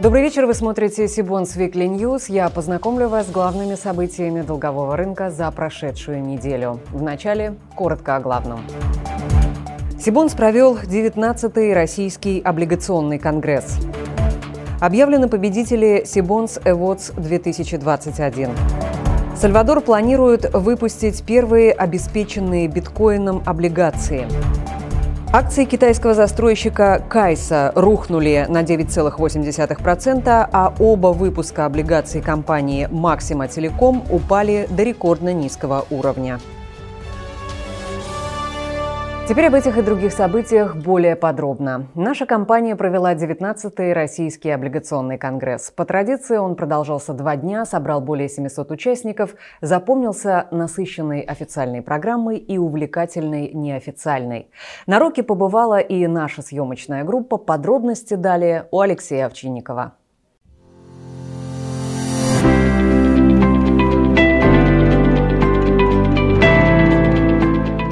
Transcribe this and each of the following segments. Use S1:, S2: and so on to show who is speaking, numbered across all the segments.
S1: Добрый вечер, вы смотрите Сибонс Weekly News. Я познакомлю вас с главными событиями долгового рынка за прошедшую неделю. Вначале коротко о главном. Сибонс провел 19-й российский облигационный конгресс. Объявлены победители Сибонс Awards 2021. Сальвадор планирует выпустить первые обеспеченные биткоином облигации. Акции китайского застройщика Кайса рухнули на 9,8%, а оба выпуска облигаций компании Максима Телеком упали до рекордно низкого уровня. Теперь об этих и других событиях более подробно. Наша компания провела 19-й Российский облигационный конгресс. По традиции он продолжался два дня, собрал более 700 участников, запомнился насыщенной официальной программой и увлекательной неофициальной. На роке побывала и наша съемочная группа. Подробности далее у Алексея Овчинникова.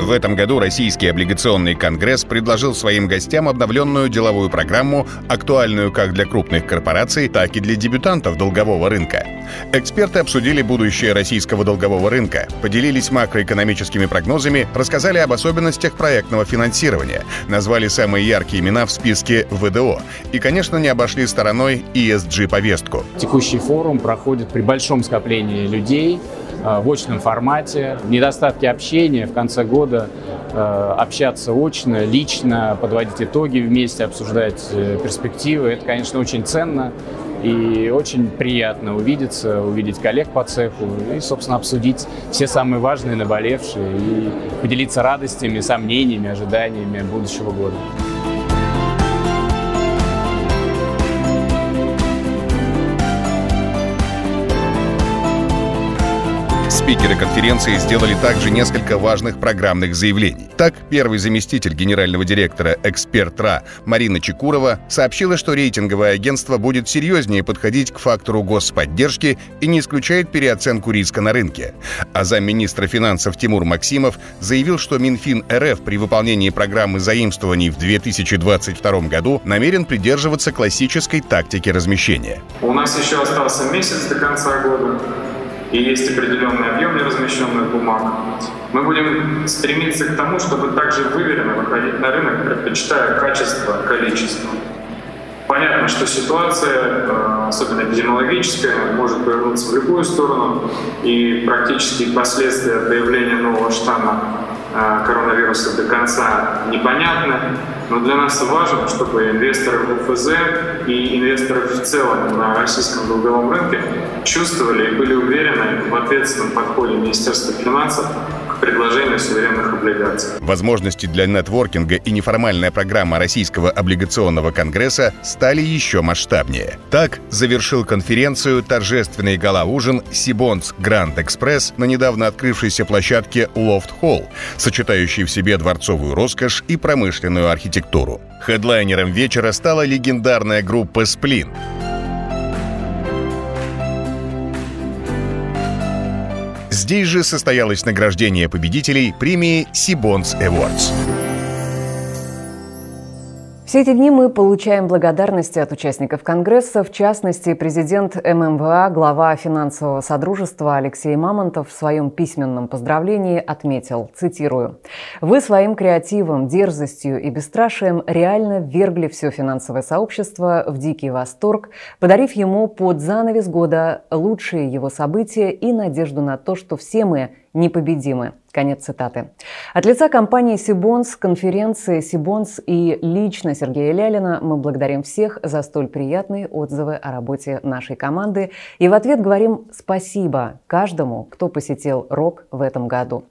S2: В этом году Российский облигационный конгресс предложил своим гостям обновленную деловую программу, актуальную как для крупных корпораций, так и для дебютантов долгового рынка. Эксперты обсудили будущее российского долгового рынка, поделились макроэкономическими прогнозами, рассказали об особенностях проектного финансирования, назвали самые яркие имена в списке ВДО и, конечно, не обошли стороной ESG-повестку.
S3: Текущий форум проходит при большом скоплении людей, в очном формате. Недостатки общения в конце года э, общаться очно, лично, подводить итоги вместе, обсуждать э, перспективы. Это, конечно, очень ценно и очень приятно увидеться, увидеть коллег по цеху и, собственно, обсудить все самые важные, наболевшие и поделиться радостями, сомнениями, ожиданиями будущего года.
S2: Спикеры конференции сделали также несколько важных программных заявлений. Так, первый заместитель генерального директора «Эксперт РА» Марина Чекурова сообщила, что рейтинговое агентство будет серьезнее подходить к фактору господдержки и не исключает переоценку риска на рынке. А замминистра финансов Тимур Максимов заявил, что Минфин РФ при выполнении программы заимствований в 2022 году намерен придерживаться классической тактики размещения.
S4: У нас еще остался месяц до конца года и есть определенный объем неразмещенных бумаг, мы будем стремиться к тому, чтобы также выверенно выходить на рынок, предпочитая качество количество. Понятно, что ситуация, э, особенно эпидемиологическая, может повернуться в любую сторону, и практически последствия появления нового штамма коронавируса до конца непонятны. Но для нас важно, чтобы инвесторы в УФЗ и инвесторы в целом на российском долговом рынке чувствовали и были уверены в ответственном подходе Министерства финансов предложению суверенных облигаций.
S2: Возможности для нетворкинга и неформальная программа Российского облигационного конгресса стали еще масштабнее. Так завершил конференцию торжественный гала-ужин Сибонс Гранд Экспресс на недавно открывшейся площадке Лофт Холл, сочетающей в себе дворцовую роскошь и промышленную архитектуру. Хедлайнером вечера стала легендарная группа «Сплин», Здесь же состоялось награждение победителей премии Сибонс Awards.
S1: Все эти дни мы получаем благодарности от участников Конгресса, в частности, президент ММВА, глава финансового содружества Алексей Мамонтов в своем письменном поздравлении отметил, цитирую, «Вы своим креативом, дерзостью и бесстрашием реально ввергли все финансовое сообщество в дикий восторг, подарив ему под занавес года лучшие его события и надежду на то, что все мы непобедимы. Конец цитаты. От лица компании «Сибонс», конференции «Сибонс» и лично Сергея Лялина мы благодарим всех за столь приятные отзывы о работе нашей команды и в ответ говорим спасибо каждому, кто посетил РОК в этом году.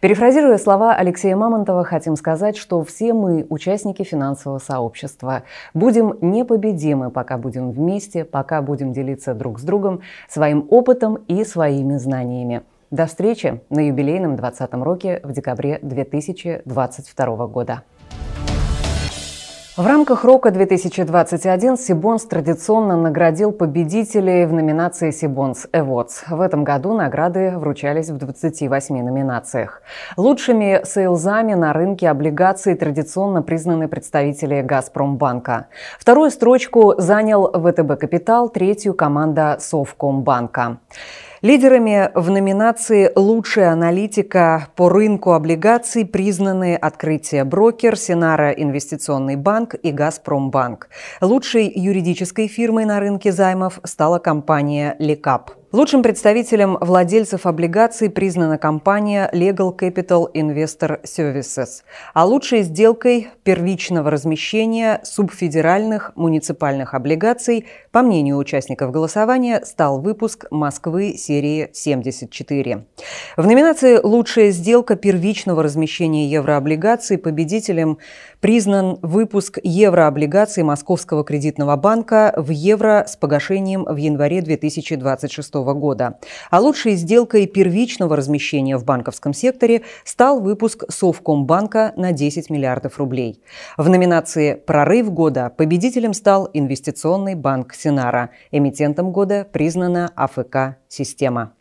S1: Перефразируя слова Алексея Мамонтова, хотим сказать, что все мы, участники финансового сообщества, будем непобедимы, пока будем вместе, пока будем делиться друг с другом своим опытом и своими знаниями. До встречи на юбилейном 20-м роке в декабре 2022 года. В рамках Рока-2021 Сибонс традиционно наградил победителей в номинации Сибонс Awards. В этом году награды вручались в 28 номинациях. Лучшими сейлзами на рынке облигаций традиционно признаны представители «Газпромбанка». Вторую строчку занял ВТБ «Капитал», третью – команда «Совкомбанка». Лидерами в номинации «Лучшая аналитика по рынку облигаций» признаны Открытие Брокер, Синара Инвестиционный банк и Газпромбанк. Лучшей юридической фирмой на рынке займов стала компания «Лекап». Лучшим представителем владельцев облигаций признана компания Legal Capital Investor Services, а лучшей сделкой первичного размещения субфедеральных муниципальных облигаций, по мнению участников голосования, стал выпуск Москвы серии 74. В номинации «Лучшая сделка первичного размещения еврооблигаций» победителем признан выпуск еврооблигаций Московского кредитного банка в евро с погашением в январе 2026 года. А лучшей сделкой первичного размещения в банковском секторе стал выпуск Совкомбанка на 10 миллиардов рублей. В номинации «Прорыв года» победителем стал инвестиционный банк Синара. Эмитентом года признана АФК «Система».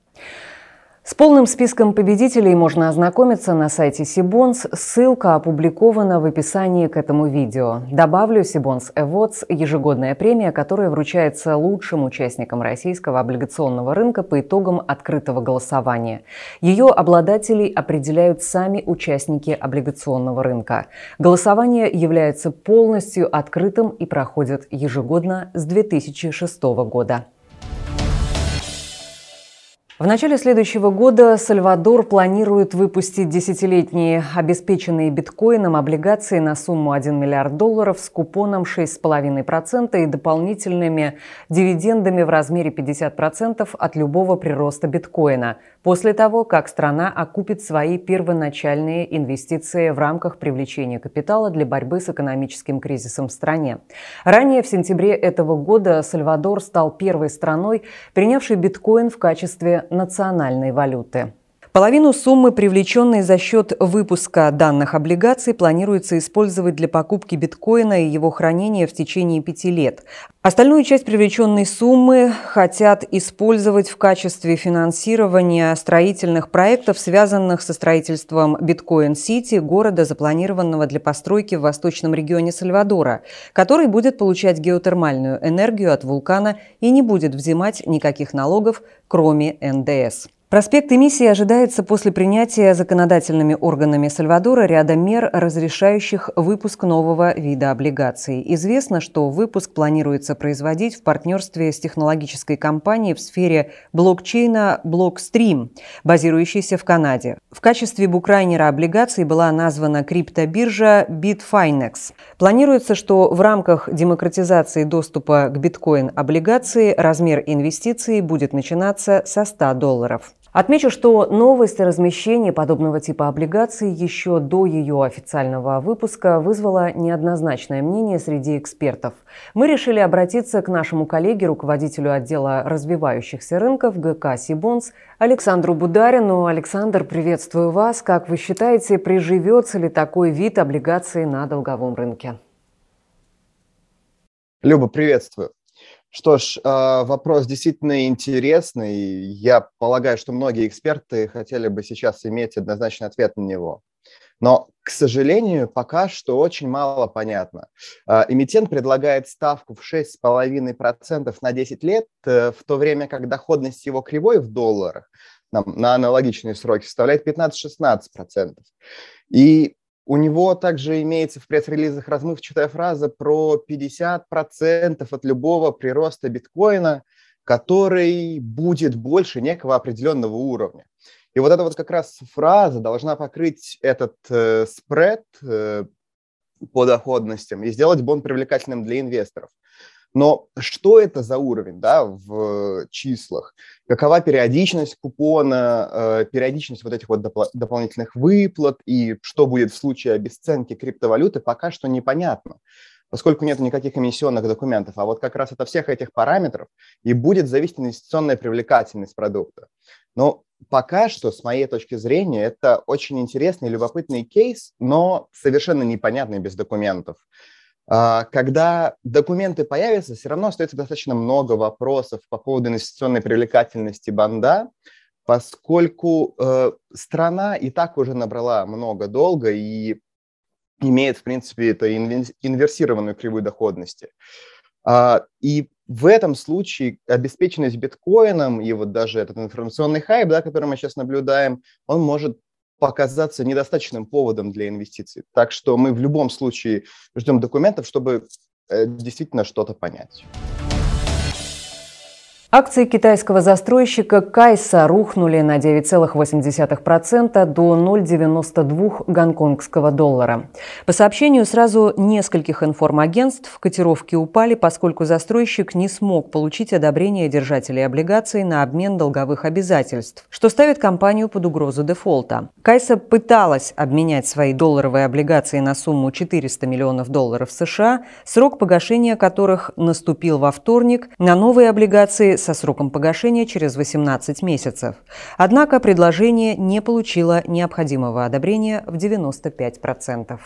S1: С полным списком победителей можно ознакомиться на сайте Сибонс. Ссылка опубликована в описании к этому видео. Добавлю Сибонс Awards – ежегодная премия, которая вручается лучшим участникам российского облигационного рынка по итогам открытого голосования. Ее обладателей определяют сами участники облигационного рынка. Голосование является полностью открытым и проходит ежегодно с 2006 года. В начале следующего года Сальвадор планирует выпустить десятилетние обеспеченные биткоином облигации на сумму 1 миллиард долларов с купоном 6,5% и дополнительными дивидендами в размере 50% от любого прироста биткоина, после того, как страна окупит свои первоначальные инвестиции в рамках привлечения капитала для борьбы с экономическим кризисом в стране. Ранее, в сентябре этого года, Сальвадор стал первой страной, принявшей биткоин в качестве национальной валюты. Половину суммы, привлеченной за счет выпуска данных облигаций, планируется использовать для покупки биткоина и его хранения в течение пяти лет. Остальную часть привлеченной суммы хотят использовать в качестве финансирования строительных проектов, связанных со строительством Биткоин-Сити, города, запланированного для постройки в восточном регионе Сальвадора, который будет получать геотермальную энергию от вулкана и не будет взимать никаких налогов, кроме НДС. Проспект эмиссии ожидается после принятия законодательными органами Сальвадора ряда мер, разрешающих выпуск нового вида облигаций. Известно, что выпуск планируется производить в партнерстве с технологической компанией в сфере блокчейна Blockstream, базирующейся в Канаде. В качестве букрайнера облигаций была названа криптобиржа Bitfinex. Планируется, что в рамках демократизации доступа к биткоин-облигации размер инвестиций будет начинаться со 100 долларов. Отмечу, что новость о размещении подобного типа облигаций еще до ее официального выпуска вызвала неоднозначное мнение среди экспертов. Мы решили обратиться к нашему коллеге, руководителю отдела развивающихся рынков ГК «Сибонс» Александру Бударину. Александр, приветствую вас. Как вы считаете, приживется ли такой вид облигаций на долговом рынке?
S5: Люба, приветствую. Что ж, а, вопрос действительно интересный. Я полагаю, что многие эксперты хотели бы сейчас иметь однозначный ответ на него. Но, к сожалению, пока что очень мало понятно. А, эмитент предлагает ставку в 6,5% на 10 лет, э, в то время как доходность его кривой в долларах на аналогичные сроки составляет 15-16%. И у него также имеется в пресс-релизах размывчатая фраза про 50% от любого прироста биткоина, который будет больше некого определенного уровня. И вот эта вот как раз фраза должна покрыть этот э, спред э, по доходностям и сделать бон привлекательным для инвесторов. Но что это за уровень да, в числах? Какова периодичность купона, э, периодичность вот этих вот допол- дополнительных выплат и что будет в случае обесценки криптовалюты, пока что непонятно поскольку нет никаких эмиссионных документов. А вот как раз от всех этих параметров и будет зависеть инвестиционная привлекательность продукта. Но пока что, с моей точки зрения, это очень интересный, любопытный кейс, но совершенно непонятный без документов. А, когда документы появятся, все равно остается достаточно много вопросов по поводу инвестиционной привлекательности банда, поскольку э, страна и так уже набрала много долга и имеет, в принципе, это инверсированную кривую доходности. А, и в этом случае обеспеченность биткоином и вот даже этот информационный хайп, да, который мы сейчас наблюдаем, он может показаться недостаточным поводом для инвестиций. Так что мы в любом случае ждем документов, чтобы э, действительно что-то понять.
S1: Акции китайского застройщика Кайса рухнули на 9,8% до 0,92 гонконгского доллара. По сообщению сразу нескольких информагентств, котировки упали, поскольку застройщик не смог получить одобрение держателей облигаций на обмен долговых обязательств, что ставит компанию под угрозу дефолта. Кайса пыталась обменять свои долларовые облигации на сумму 400 миллионов долларов США, срок погашения которых наступил во вторник, на новые облигации со сроком погашения через 18 месяцев. Однако предложение не получило необходимого одобрения в 95%.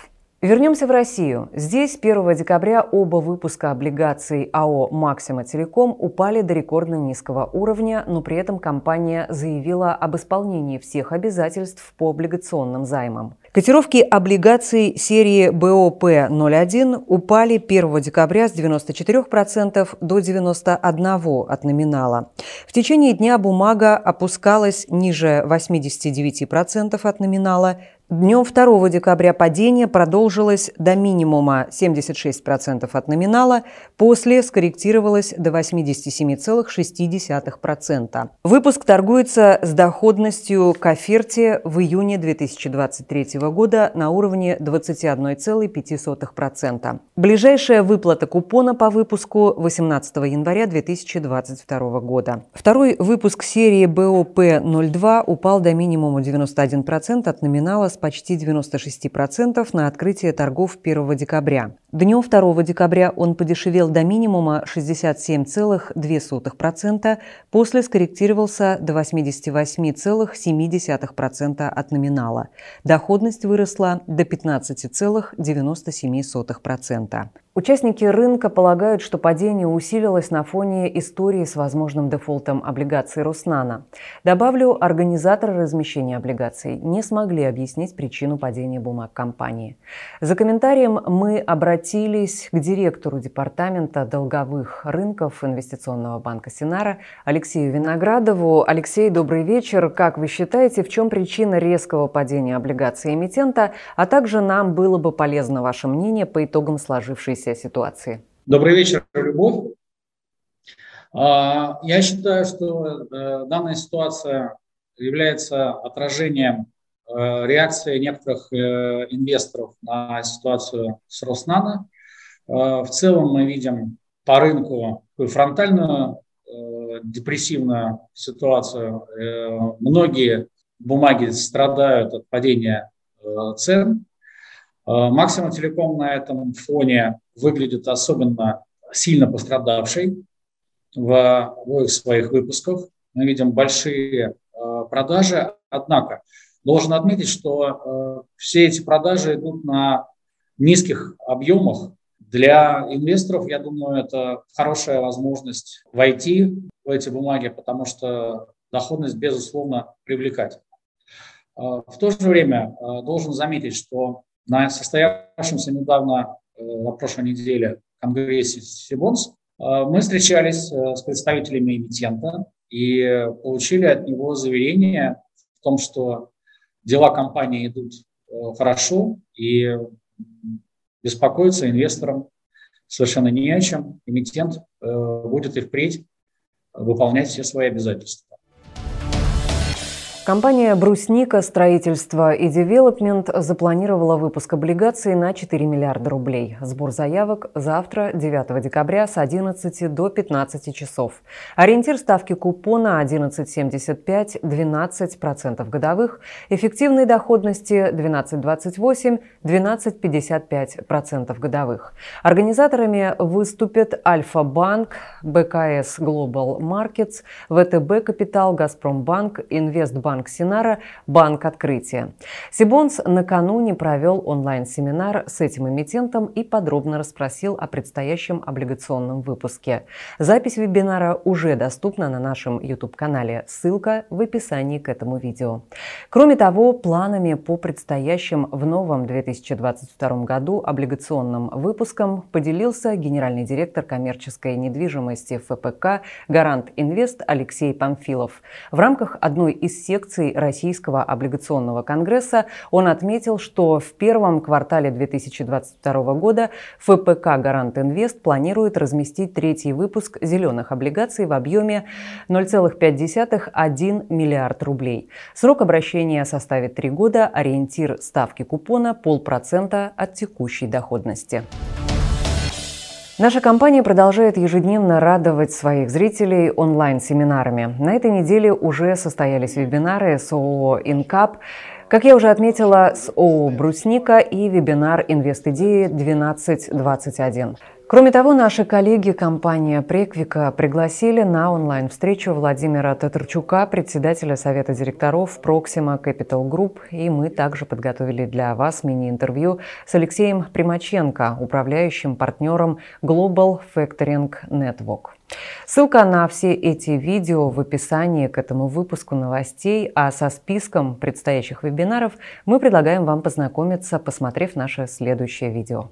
S1: Вернемся в Россию. Здесь 1 декабря оба выпуска облигаций АО «Максима Телеком» упали до рекордно низкого уровня, но при этом компания заявила об исполнении всех обязательств по облигационным займам. Котировки облигаций серии БОП-01 упали 1 декабря с 94% до 91% от номинала. В течение дня бумага опускалась ниже 89% от номинала Днем 2 декабря падение продолжилось до минимума 76% от номинала, после скорректировалось до 87,6%. Выпуск торгуется с доходностью к оферте в июне 2023 года на уровне 21,5%. Ближайшая выплата купона по выпуску 18 января 2022 года. Второй выпуск серии БОП-02 упал до минимума 91% от номинала с почти 96% на открытие торгов 1 декабря. Днем 2 декабря он подешевел до минимума 67,2%, после скорректировался до 88,7% от номинала. Доходность выросла до 15,97%. Участники рынка полагают, что падение усилилось на фоне истории с возможным дефолтом облигаций Роснана. Добавлю, организаторы размещения облигаций не смогли объяснить причину падения бумаг компании. За комментарием мы обратились к директору департамента долговых рынков инвестиционного банка Синара Алексею Виноградову. Алексей, добрый вечер. Как вы считаете, в чем причина резкого падения облигаций эмитента, а также нам было бы полезно ваше мнение по итогам сложившейся сложившейся ситуации?
S6: Добрый вечер, Любовь. А, я считаю, что э, данная ситуация является отражением э, реакции некоторых э, инвесторов на ситуацию с Роснано. В целом мы видим по рынку фронтальную депрессивную ситуацию. Многие бумаги страдают от падения цен. Максимум Телеком на этом фоне выглядит особенно сильно пострадавшей в обоих своих выпусках. Мы видим большие э, продажи, однако должен отметить, что э, все эти продажи идут на низких объемах. Для инвесторов, я думаю, это хорошая возможность войти в эти бумаги, потому что доходность, безусловно, привлекательна. Э, в то же время должен заметить, что на состоявшемся недавно Э, на прошлой неделе конгрессе Сибонс, э, мы встречались э, с представителями эмитента и получили от него заверение в том, что дела компании идут хорошо и беспокоиться инвесторам совершенно не о чем. Эмитент будет и впредь выполнять все свои обязательства.
S1: Компания «Брусника. Строительство и девелопмент» запланировала выпуск облигаций на 4 миллиарда рублей. Сбор заявок завтра, 9 декабря, с 11 до 15 часов. Ориентир ставки купона 11,75, 12% годовых. Эффективной доходности 12,28, 12,55% годовых. Организаторами выступят Альфа-банк, БКС Global Markets, ВТБ Капитал, Газпромбанк, Инвестбанк Банк Синара «Банк открытия». Сибонс накануне провел онлайн-семинар с этим эмитентом и подробно расспросил о предстоящем облигационном выпуске. Запись вебинара уже доступна на нашем YouTube-канале. Ссылка в описании к этому видео. Кроме того, планами по предстоящим в новом 2022 году облигационным выпуском поделился генеральный директор коммерческой недвижимости ФПК «Гарант Инвест» Алексей Памфилов. В рамках одной из секций Российского облигационного конгресса он отметил, что в первом квартале 2022 года ФПК «Гарант Инвест» планирует разместить третий выпуск зеленых облигаций в объеме 0,5-1 миллиард рублей. Срок обращения составит три года, ориентир ставки купона – полпроцента от текущей доходности. Наша компания продолжает ежедневно радовать своих зрителей онлайн-семинарами. На этой неделе уже состоялись вебинары с ООО «Инкап», как я уже отметила, с ООО «Брусника» и вебинар «Инвест-идеи 1221». Кроме того, наши коллеги компания «Преквика» пригласили на онлайн-встречу Владимира Татарчука, председателя Совета директоров Proxima Capital Group, и мы также подготовили для вас мини-интервью с Алексеем Примаченко, управляющим партнером Global Factoring Network. Ссылка на все эти видео в описании к этому выпуску новостей, а со списком предстоящих вебинаров мы предлагаем вам познакомиться, посмотрев наше следующее видео.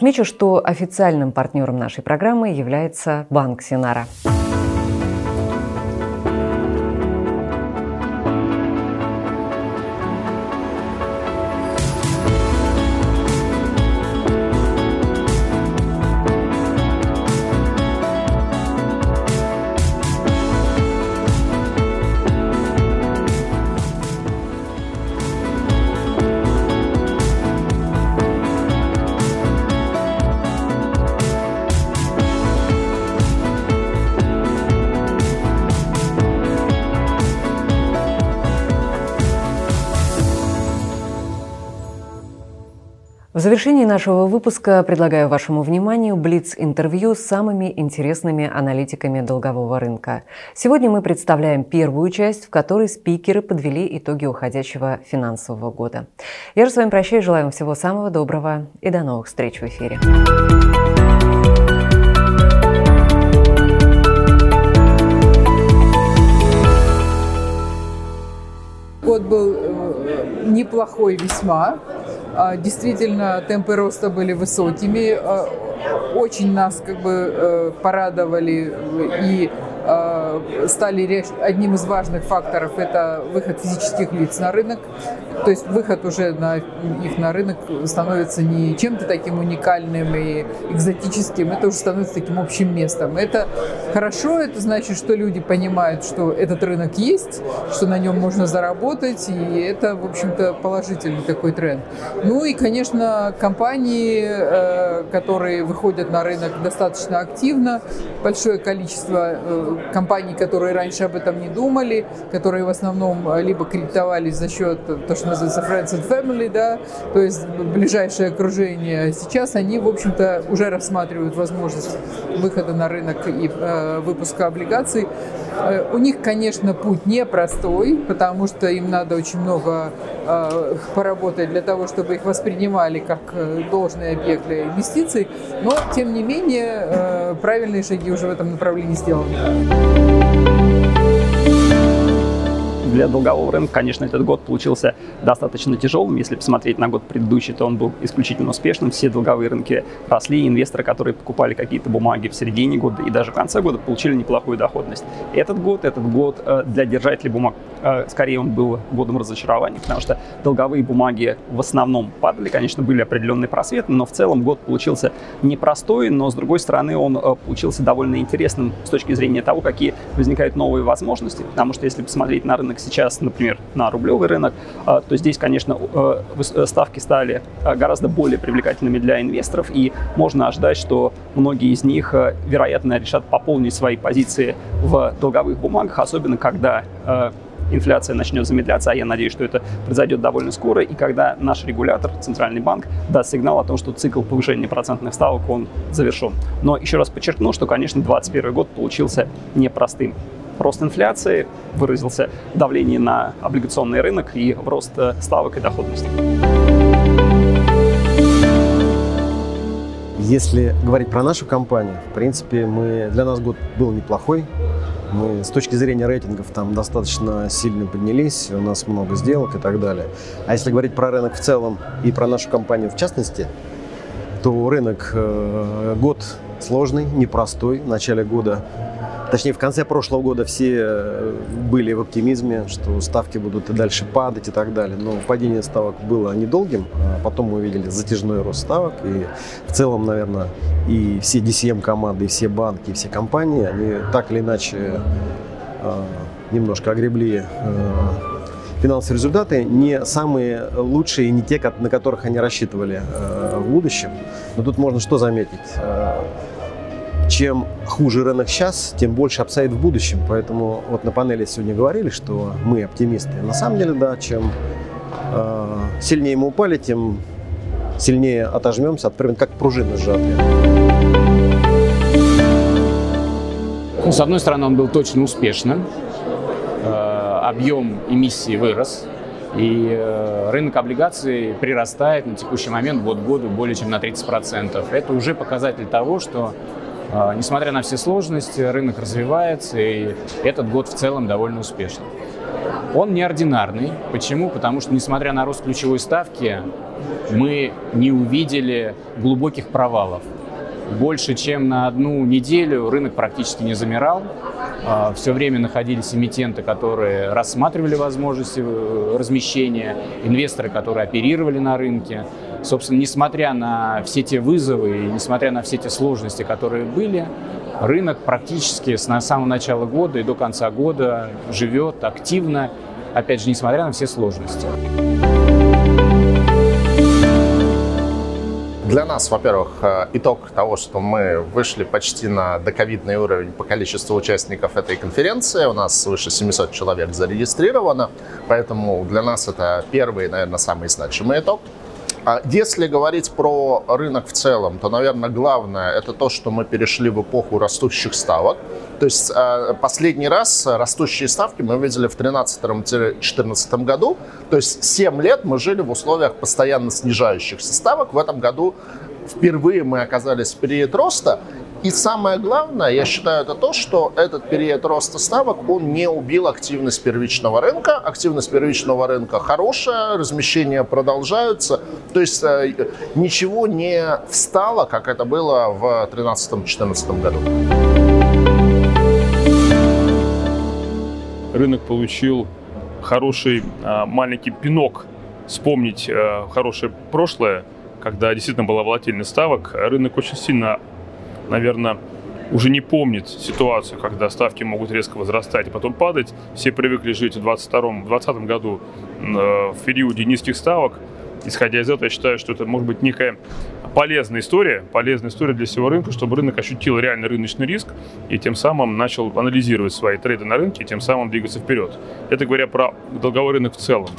S1: Отмечу, что официальным партнером нашей программы является Банк Синара. В завершении нашего выпуска предлагаю вашему вниманию Блиц-интервью с самыми интересными аналитиками долгового рынка. Сегодня мы представляем первую часть, в которой спикеры подвели итоги уходящего финансового года. Я же с вами прощаюсь, желаю вам всего самого доброго и до новых встреч в эфире.
S7: Год был э, неплохой весьма. А, действительно, темпы роста были высокими. А, очень нас как бы э, порадовали и стали одним из важных факторов это выход физических лиц на рынок. То есть выход уже на их на рынок становится не чем-то таким уникальным и экзотическим, это уже становится таким общим местом. Это хорошо, это значит, что люди понимают, что этот рынок есть, что на нем можно заработать, и это, в общем-то, положительный такой тренд. Ну и, конечно, компании, э, которые выходят на рынок достаточно активно, большое количество э, компаний, которые раньше об этом не думали, которые в основном э, либо кредитовались за счет то, что называется friends and family, да, то есть ближайшее окружение. Сейчас они, в общем-то, уже рассматривают возможность выхода на рынок и э, выпуска облигаций. Э, у них, конечно, путь непростой, потому что им надо очень много э, поработать для того, чтобы их воспринимали как э, должный объект для инвестиций, но, тем не менее, правильные шаги уже в этом направлении сделаны.
S8: Для долгового рынка, конечно, этот год получился достаточно тяжелым. Если посмотреть на год предыдущий, то он был исключительно успешным. Все долговые рынки росли, инвесторы, которые покупали какие-то бумаги в середине года и даже в конце года, получили неплохую доходность. Этот год, этот год э, для держателей бумаг, э, скорее он был годом разочарования, потому что долговые бумаги в основном падали. Конечно, были определенные просветы, но в целом год получился непростой, но с другой стороны он э, получился довольно интересным с точки зрения того, какие возникают новые возможности. Потому что если посмотреть на рынок сейчас, например, на рублевый рынок, то здесь, конечно, ставки стали гораздо более привлекательными для инвесторов, и можно ожидать, что многие из них, вероятно, решат пополнить свои позиции в долговых бумагах, особенно когда инфляция начнет замедляться, а я надеюсь, что это произойдет довольно скоро, и когда наш регулятор, Центральный банк, даст сигнал о том, что цикл повышения процентных ставок, он завершен. Но еще раз подчеркну, что, конечно, 2021 год получился непростым. Рост инфляции выразился в давлении на облигационный рынок и в рост э, ставок и доходности.
S9: Если говорить про нашу компанию, в принципе, мы, для нас год был неплохой. Мы с точки зрения рейтингов там достаточно сильно поднялись, у нас много сделок и так далее. А если говорить про рынок в целом и про нашу компанию в частности, то рынок э, год сложный, непростой. В начале года Точнее, в конце прошлого года все э, были в оптимизме, что ставки будут и дальше падать и так далее. Но падение ставок было недолгим. А потом мы увидели затяжной рост ставок. И в целом, наверное, и все DCM-команды, и все банки, и все компании, они так или иначе э, немножко огребли э, финансовые результаты не самые лучшие, не те, на которых они рассчитывали в будущем. Но тут можно что заметить? Чем хуже рынок сейчас, тем больше апсайд в будущем. Поэтому вот на панели сегодня говорили, что мы оптимисты. На самом деле, да, чем э, сильнее мы упали, тем сильнее отожмемся, отпрыгнем, как пружина сжатая.
S3: Ну, с одной стороны, он был точно успешным. Э, объем эмиссии вырос. И э, рынок облигаций прирастает на текущий момент год году более чем на 30%. Это уже показатель того, что несмотря на все сложности, рынок развивается, и этот год в целом довольно успешный. Он неординарный. Почему? Потому что, несмотря на рост ключевой ставки, мы не увидели глубоких провалов. Больше чем на одну неделю рынок практически не замирал. А, Все время находились эмитенты, которые рассматривали возможности э, размещения, инвесторы, которые оперировали на рынке. Собственно, несмотря на все те вызовы и несмотря на все те сложности, которые были, рынок практически с самого начала года и до конца года живет активно, опять же, несмотря на все сложности.
S10: Для нас, во-первых, э, итог того, что мы вышли почти на доковидный уровень по количеству участников этой конференции. У нас свыше 700 человек зарегистрировано, поэтому для нас это первый, наверное, самый значимый итог. А если говорить про рынок в целом, то, наверное, главное это то, что мы перешли в эпоху растущих ставок. То есть а, последний раз растущие ставки мы видели в 2013-2014 году. То есть 7 лет мы жили в условиях постоянно снижающихся ставок. В этом году впервые мы оказались в период роста. И самое главное, я считаю, это то, что этот период роста ставок, он не убил активность первичного рынка. Активность первичного рынка хорошая, размещения продолжаются. То есть э, ничего не встало, как это было в 2013-2014 году.
S11: Рынок получил хороший а, маленький пинок вспомнить э, хорошее прошлое, когда действительно была волатильность ставок. Рынок очень сильно наверное, уже не помнит ситуацию, когда ставки могут резко возрастать и потом падать. Все привыкли жить в 2020 году э, в периоде низких ставок. Исходя из этого, я считаю, что это может быть некая полезная история, полезная история для всего рынка, чтобы рынок ощутил реальный рыночный риск и тем самым начал анализировать свои трейды на рынке и тем самым двигаться вперед. Это говоря про долговой рынок в целом.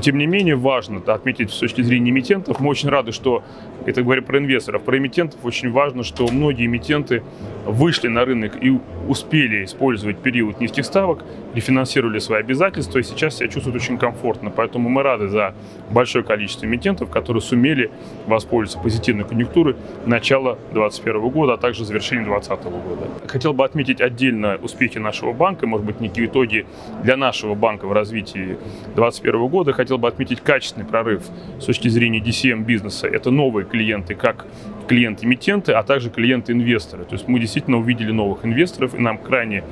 S11: Тем не менее, важно отметить с точки зрения эмитентов, мы очень рады, что, это говоря про инвесторов, про эмитентов очень важно, что многие эмитенты вышли на рынок и успели использовать период низких ставок, рефинансировали свои обязательства и сейчас себя чувствуют очень комфортно. Поэтому мы рады за большое количество эмитентов, которые сумели воспользоваться позитивной конъюнктурой начала 2021 года, а также завершения 2020 года. Хотел бы отметить отдельно успехи нашего банка, может быть, некие итоги для нашего банка в развитии 2021 года. Хотел бы отметить качественный прорыв с точки зрения DCM бизнеса. Это новые клиенты, как клиенты-эмитенты, а также клиенты-инвесторы. То есть мы действительно увидели новых инвесторов, и нам крайне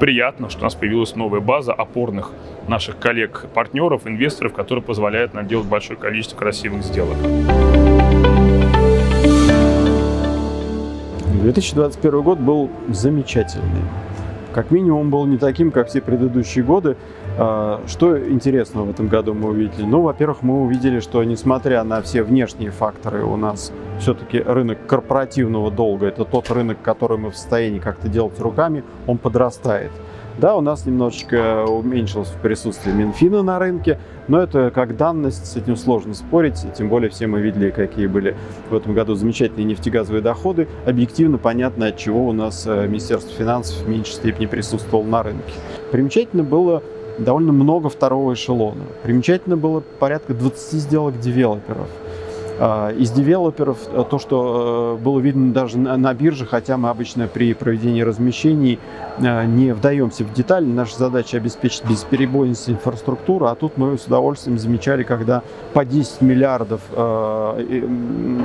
S11: приятно, что у нас появилась новая база опорных наших коллег-партнеров, инвесторов, которые позволяют нам делать большое количество красивых сделок.
S12: 2021 год был замечательный. Как минимум был не таким, как все предыдущие годы. А, что интересного в этом году мы увидели? Ну, во-первых, мы увидели, что несмотря на все внешние факторы, у нас все-таки рынок корпоративного долга, это тот рынок, который мы в состоянии как-то делать руками, он подрастает. Да, у нас немножечко уменьшилось присутствие Минфина на рынке, но это как данность, с этим сложно спорить, тем более все мы видели, какие были в этом году замечательные нефтегазовые доходы. Объективно понятно, от чего у нас э, Министерство финансов в меньшей степени присутствовало на рынке. Примечательно было довольно много второго эшелона. Примечательно было порядка 20 сделок девелоперов. А, из девелоперов э, то, что э, было видно даже на бирже, хотя мы обычно при проведении размещений э, не вдаемся в детали, наша задача обеспечить бесперебойность инфраструктуры, а тут мы с удовольствием замечали, когда по 10 миллиардов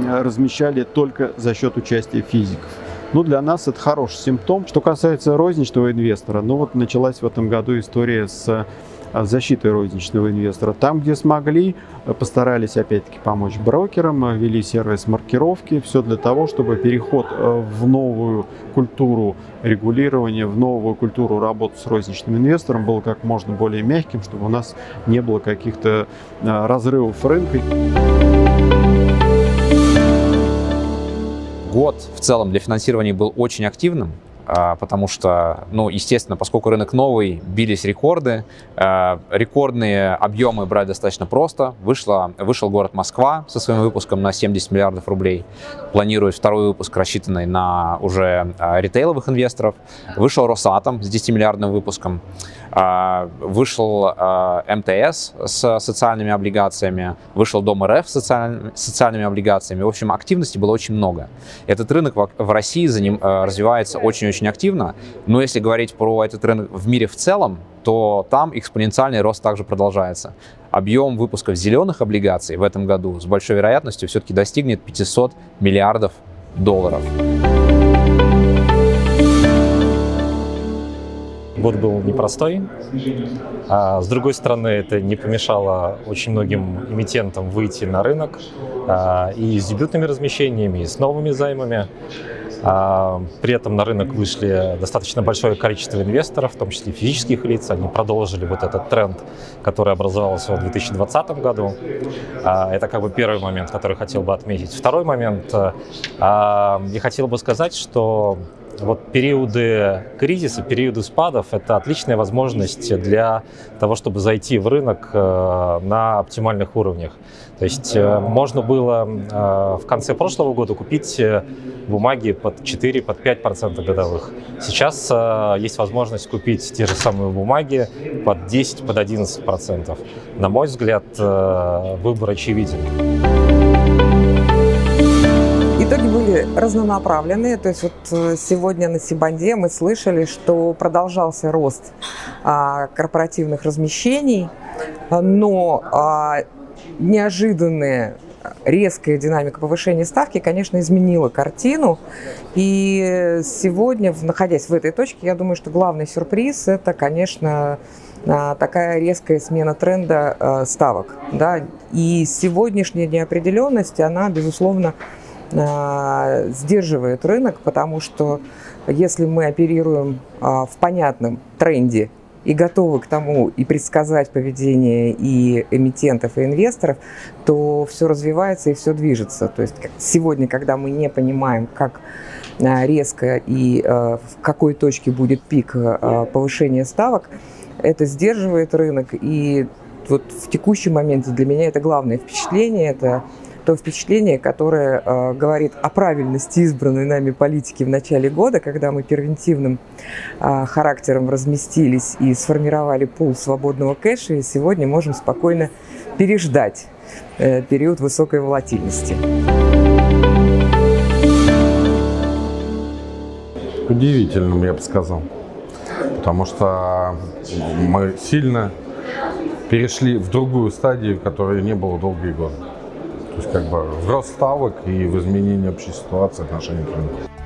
S12: размещали только за счет участия физиков. Ну, для нас это хороший симптом. Что касается розничного инвестора, ну вот началась в этом году история с а, защиты розничного инвестора. Там, где смогли, э, постарались опять-таки помочь брокерам, э, вели сервис маркировки, все для того, чтобы переход э, в новую культуру регулирования, в новую культуру работы с розничным инвестором был как можно более мягким, чтобы у нас не было каких-то разрывов рынка.
S13: Год в целом для финансирования был очень активным. А, потому что, ну, естественно, поскольку рынок новый, бились рекорды, а, рекордные объемы брать достаточно просто. Вышла, вышел город Москва со своим выпуском на 70 миллиардов рублей, планирует второй выпуск, рассчитанный на уже а, ритейловых инвесторов. Вышел Росатом с 10-миллиардным выпуском. Вышел МТС с социальными облигациями, вышел Дом РФ с социальными, социальными облигациями. В общем, активности было очень много. Этот рынок в России за ним развивается очень-очень очень активно. Но если говорить про этот рынок в мире в целом, то там экспоненциальный рост также продолжается. Объем выпусков зеленых облигаций в этом году с большой вероятностью все-таки достигнет 500 миллиардов долларов.
S14: Год был непростой. А, с другой стороны, это не помешало очень многим эмитентам выйти на рынок а, и с дебютными размещениями, и с новыми займами. А, при этом на рынок вышли достаточно большое количество инвесторов, в том числе физических лиц. Они продолжили вот этот тренд, который образовался в 2020 году. А, это как бы первый момент, который хотел бы отметить. Второй момент. А, я хотел бы сказать, что вот периоды кризиса, периоды спадов – это отличная возможность для того, чтобы зайти в рынок э, на оптимальных уровнях. То есть э, можно было э, в конце прошлого года купить бумаги под 4, под 5 процентов годовых. Сейчас есть возможность купить те же самые бумаги под 10, под 11 процентов. На мой взгляд, выбор очевиден.
S15: Были разнонаправленные. То есть вот э, сегодня на Сибанде мы слышали, что продолжался рост а, корпоративных размещений, но а, неожиданная резкая динамика повышения ставки, конечно, изменила картину. И сегодня, находясь в этой точке, я думаю, что главный сюрприз – это, конечно, а, такая резкая смена тренда а, ставок. Да? И сегодняшняя неопределенность, она, безусловно, Э, сдерживает рынок, потому что если мы оперируем а, в понятном тренде и готовы к тому и предсказать поведение и эмитентов, и инвесторов, то все развивается и все движется. То есть сегодня, когда мы не понимаем, как а, резко и а, в какой точке будет пик повышения ставок, это сдерживает рынок и вот в текущем моменте для меня это главное впечатление, это то впечатление, которое э, говорит о правильности избранной нами политики в начале года, когда мы первентивным э, характером разместились и сформировали пул свободного кэша, и сегодня можем спокойно переждать э, период высокой волатильности.
S16: Удивительным, я бы сказал. Потому что мы сильно перешли в другую стадию, которой не было долгие годы. Как бы в рост ставок и в изменении общей ситуации отношений к рынку.